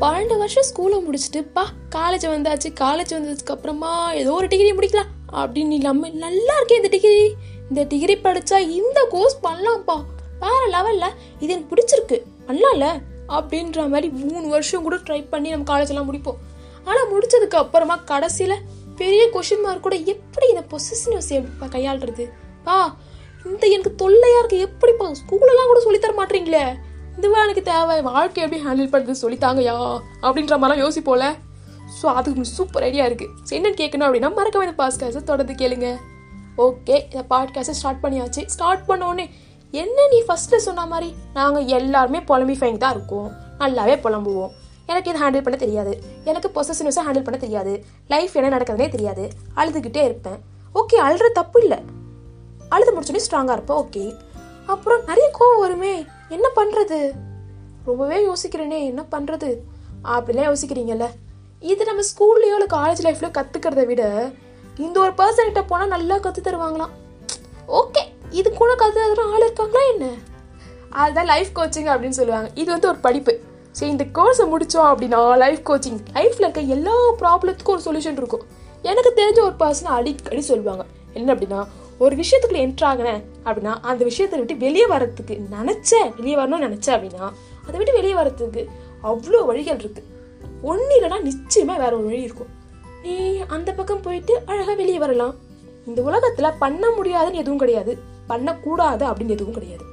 பன்னெண்டு வருஷம் ஸ்கூலை முடிச்சுட்டு பா காலேஜ் வந்தாச்சு. காலேஜ் வந்ததுக்கு அப்புறமா ஏதோ ஒரு டிகிரி முடிக்கலாம் அப்படின்னு இல்லாமல் நல்லா இருக்கே இந்த டிகிரி இந்த டிகிரி படித்தா இந்த கோர்ஸ் பண்ணலாம்ப்பா. வேற லெவலில் இது எனக்கு பிடிச்சிருக்கு. பண்ணலாம்ல? அப்படின்ற மாதிரி மூணு வருஷம் கூட ட்ரை பண்ணி நம்ம காலேஜெல்லாம் முடிப்போம். ஆனால் முடிச்சதுக்கு அப்புறமா கடைசியில் பெரிய கொஷின் மார்க் கூட எப்படி இந்த பொசிஷனஸ் எப்படிப்பா கையாளுறது. பா இந்த எனக்கு தொல்லையாக இருக்கு. எப்படிப்பா ஸ்கூலெல்லாம் கூட சொல்லித்தர மாட்டீங்களே? திவானுக்கு தேவை வாழ்க்கை எப்படி ஹேண்டில் பண்ணுறது சொல்லித்தாங்கயா அப்படின்ற மாதிரிலாம் யோசிப்போல ஸோ அதுக்கு சூப்பர் ஐடியா இருக்குது என்னென்னு என்னன்னு கேட்கணும் அப்படின்னா மறக்காம இந்த பாட்காஸ்ட்டை தொடர்ந்து கேளுங்க. ஓகே இந்த பாட்காஸ்ட்டை ஸ்டார்ட் பண்ணியாச்சு. ஸ்டார்ட் பண்ணோன்னே என்ன நீ ஃபஸ்ட்டு சொன்ன மாதிரி நாங்கள் எல்லாருமே புலம்பிஃபைங் தான் இருக்கோம். நல்லாவே புலம்புவோம். எனக்கு இது ஹேண்டில் பண்ண தெரியாது. எனக்கு பொசசிவ்னஸை ஹேண்டில் பண்ண தெரியாது. லைஃப் என்ன நடக்குதுனே தெரியாது. அழுதுகிட்டே இருப்பேன். ஓகே அழுற தப்பு இல்லை. அழுது முடிச்சோடனே ஸ்ட்ராங்காக இருப்பேன். ஓகே அப்புறம் நிறைய கோவம் வருமே. என்ன பண்ணுறது ரொம்பவே யோசிக்கிறேனே என்ன பண்ணுறது அப்படிலாம் யோசிக்கிறீங்கல்ல? இது நம்ம ஸ்கூல்லையோ இல்லை காலேஜ் லைஃப்லையோ கற்றுக்கிறத விட இந்த ஒரு பர்சன் கிட்ட போனால் நல்லா கற்று தருவாங்களாம். ஓகே இது கூட கற்று தர ஆள் இருக்காங்களா என்ன? அதுதான் லைஃப் கோச்சிங் அப்படின்னு சொல்லுவாங்க. இது வந்து ஒரு படிப்பு. சரி இந்த கோர்ஸை முடித்தோம் அப்படின்னா லைஃப் கோச்சிங் லைஃப்பில் இருக்க எல்லா ப்ராப்ளத்துக்கும் ஒரு சொல்யூஷன் இருக்கும். எனக்கு தெரிஞ்ச ஒரு பர்சன் அடிக்கடி சொல்லுவாங்க. என்ன அப்படின்னா ஒரு விஷயத்துக்குள்ள என்ட்ரு ஆகினேன் அப்படின்னா அந்த விஷயத்தை விட்டு வெளியே வரத்துக்கு நினச்சேன். வெளியே வரணும்னு நினச்சேன் அப்படின்னா அதை விட்டு வெளியே வரத்துக்கு அவ்வளோ வழிகள் இருக்கு. ஒன்று இல்லைன்னா நிச்சயமாக வேற ஒரு வழி இருக்கும். நீ அந்த பக்கம் போயிட்டு அழகாக வெளியே வரலாம். இந்த உலகத்தில் பண்ண முடியாதுன்னு எதுவும் கிடையாது. பண்ணக்கூடாது அப்படின்னு எதுவும் கிடையாது.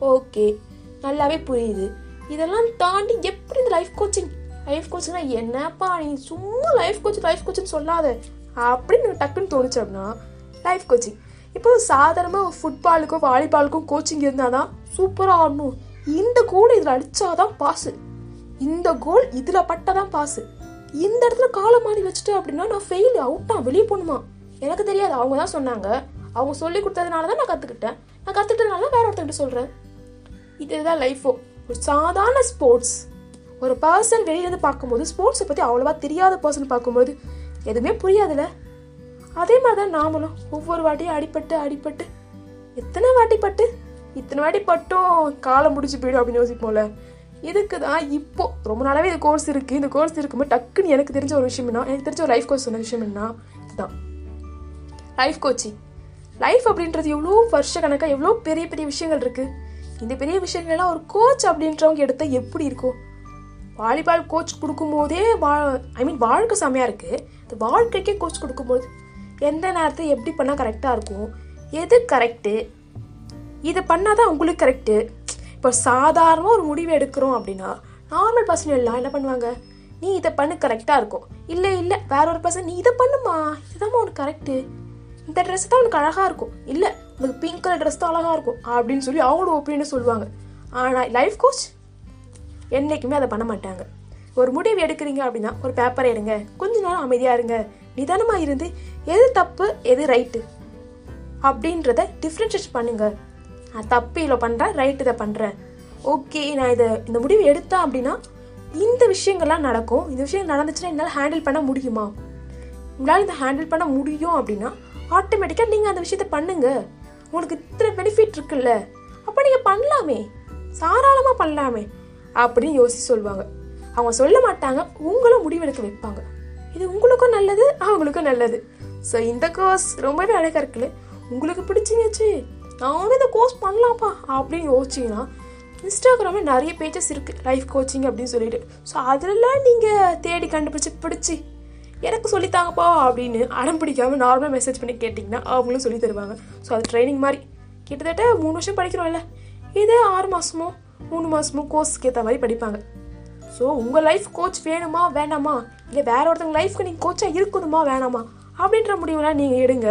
ஓகே நல்லாவே புரியுது. இதெல்லாம் தாண்டி எப்படி இந்த லைஃப் கோச்சிங் லைஃப் கோச்சிங்னா என்னப்பா நீ சும்மா லைஃப் கோச்சிங் லைஃப் கோச்சிங் சொல்லாத. அப்படின்னு எனக்கு டக்குன்னு தோணுச்சு அப்படின்னா லைஃப் கோச்சிங் இப்போ சாதாரணமாக ஃபுட்பாலுக்கும் வாலிபாலுக்கும் கோச்சிங் இருந்தால் தான் சூப்பராக ஆடணும். இந்த கோல் இதில் அடித்தாதான் பாஸு இந்த கோல் இதில் பட்டதான் பாஸு இந்த இடத்துல காலை மாறி வச்சுட்டு அப்படின்னா நான் ஃபெயில் அவுட்டா வெளியே போகணுமா? எனக்கு தெரியாது. அவங்க தான் சொன்னாங்க. அவங்க சொல்லி கொடுத்ததுனால தான் நான் கற்றுக்கிட்டேன் நான் கற்றுக்கிட்டதுனால வேற ஒருத்தர்கிட்ட சொல்கிறேன் இதுதான் லைஃபோ ஒரு சாதாரண ஸ்போர்ட்ஸ் ஒரு பர்சன் வெளியிலேருந்து பார்க்கும்போது ஸ்போர்ட்ஸை பற்றி அவ்வளோவா தெரியாத பர்சன் பார்க்கும்போது எதுவுமே புரியாதுல்ல. அதே மாதிரி தான் நாமளும். ஒவ்வொரு வாட்டியும் அடிபட்டு அடிபட்டு. எத்தனை வாட்டி பட்டு? இத்தனை வாட்டி பட்டும். காலம் முடிச்சு போயிடும் அப்படின்னு யோசிப்போம்ல. இதுக்கு தான் இப்போ ரொம்ப நாளாவே இந்த கோர்ஸ் இருக்குது இந்த கோர்ஸ் இருக்கும்போது டக்குன்னு எனக்கு தெரிஞ்ச ஒரு விஷயம் என்ன? எனக்கு தெரிஞ்ச ஒரு லைஃப் கோர்ஸ் சொன்ன விஷயம் என்ன? இதுதான். லைஃப் கோச்சிங் லைஃப் அப்படின்றது எவ்வளோ வருஷ கணக்காக எவ்வளோ பெரிய பெரிய விஷயங்கள் இருக்குது இந்த பெரிய விஷயங்கள்லாம் ஒரு கோச் அப்படின்றவங்க எடுத்தால் எப்படி இருக்கும் வாலிபால் கோச் கொடுக்கும்போதே வா ஐ மீன் வாழ்க்கை செம்மையாக இருக்குது இந்த வாழ்க்கைக்கே கோச் கொடுக்கும்போது எந்த நேரத்தை எப்படி பண்ணால் கரெக்டாக இருக்கும்? எது கரெக்டு இதை பண்ணால் தான் உங்களுக்கு கரெக்டு இப்போ சாதாரணமாக ஒரு முடிவு எடுக்கிறோம் அப்படின்னா நார்மல் பர்சன் எல்லாம் என்ன பண்ணுவாங்க? நீ இதை பண்ணு கரெக்டாக இருக்கும். இல்லை இல்லை வேற ஒரு பர்சன் நீ இதை பண்ணுமா இதுதான் உனக்கு கரெக்டு இந்த ட்ரெஸ் தான் உனக்கு அழகாக இருக்கும். இல்லை உனக்கு பிங்க் கலர் ட்ரெஸ் தான் அழகாக இருக்கும் அப்படின்னு சொல்லி அவங்களோட ஒப்பீனியன் சொல்லுவாங்க. ஆனால் லைஃப் கோச் என்றைக்குமே அதை பண்ண மாட்டாங்க. ஒரு முடிவு எடுக்கிறீங்க அப்படின்னா ஒரு பேப்பரை எடுங்க. கொஞ்ச நாள் அமைதியாக இருங்க. நிதானமாக இருந்து எது தப்பு எது ரைட்டு அப்படின்றத டிஃப்ரென்ஷியேட் பண்ணுங்க. நான் தப்பு இதில் பண்ணுறேன் ரைட்டு இதை பண்ணுறேன் ஓகே நான் இதை இந்த முடிவு எடுத்தேன் அப்படின்னா இந்த விஷயங்கள்லாம் நடக்கும். இந்த விஷயம் நடந்துச்சுன்னா என்னால் ஹேண்டில் பண்ண முடியுமா? உங்களால் இதை ஹேண்டில் பண்ண முடியும் அப்படின்னா ஆட்டோமேட்டிக்காக நீங்கள் அந்த விஷயத்த பண்ணுங்க. உங்களுக்கு இத்தனை பெனிஃபிட் இருக்குல்ல? அப்போ நீங்கள் பண்ணலாமே. தாராளமாக பண்ணலாமே அப்படின்னு யோசிச்சு சொல்லுவாங்க. அவங்க சொல்ல மாட்டாங்க உங்களும் முடிவெடுக்க வைப்பாங்க. இது உங்களுக்கும் நல்லது அவங்களுக்கும் நல்லது. ஸோ இந்த கோர்ஸ் ரொம்பவே அழகாக இருக்குல்ல? உங்களுக்கு பிடிச்சிங்கச்சு நானும் இந்த கோர்ஸ் பண்ணலாம்ப்பா அப்படின்னு யோசிச்சிங்கன்னா இன்ஸ்டாகிராமில் நிறைய பேஜஸ் இருக்குது லைஃப் கோச்சிங் அப்படின்னு சொல்லிட்டு. ஸோ அதெல்லாம் நீங்கள் தேடி கண்டுபிடிச்சி பிடிச்சி எனக்கு சொல்லித்தாங்கப்பா அப்படின்னு அடம் பிடிக்காம நார்மலாக மெசேஜ் பண்ணி கேட்டிங்கன்னா அவங்களும் சொல்லி தருவாங்க. ஸோ அது ட்ரைனிங் மாதிரி. கிட்டத்தட்ட மூணு வருஷம் படிக்கிறோம்ல. இதே ஆறு மாதமோ மூணு மாதமோ கோர்ஸ்க்கு ஏற்ற மாதிரி படிப்பாங்க. ஸோ உங்கள் லைஃப் கோச் வேணுமா வேணாமா இல்லை வேற ஒருத்தவங்க லைஃப்க்கு நீங்கள் கோச்சாக இருக்கணுமா வேணாமா? அப்படின்ற முடிவுலாம் நீங்கள் எடுங்க.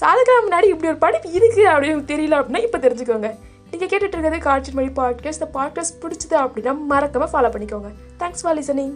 ஸோ முன்னாடி இப்படி ஒரு படிப்பு இருக்குது அப்படின்னு தெரியல அப்படின்னா இப்போ தெரிஞ்சுக்கோங்க. நீங்கள் கேட்டுட்டு இருக்கிறது காட்சி மொழி பாட்காஸ்ட் இந்த பாட்காஸ்ட் பிடிச்சது அப்படின்னா மறக்காம ஃபாலோ பண்ணிக்கோங்க. Thanks for listening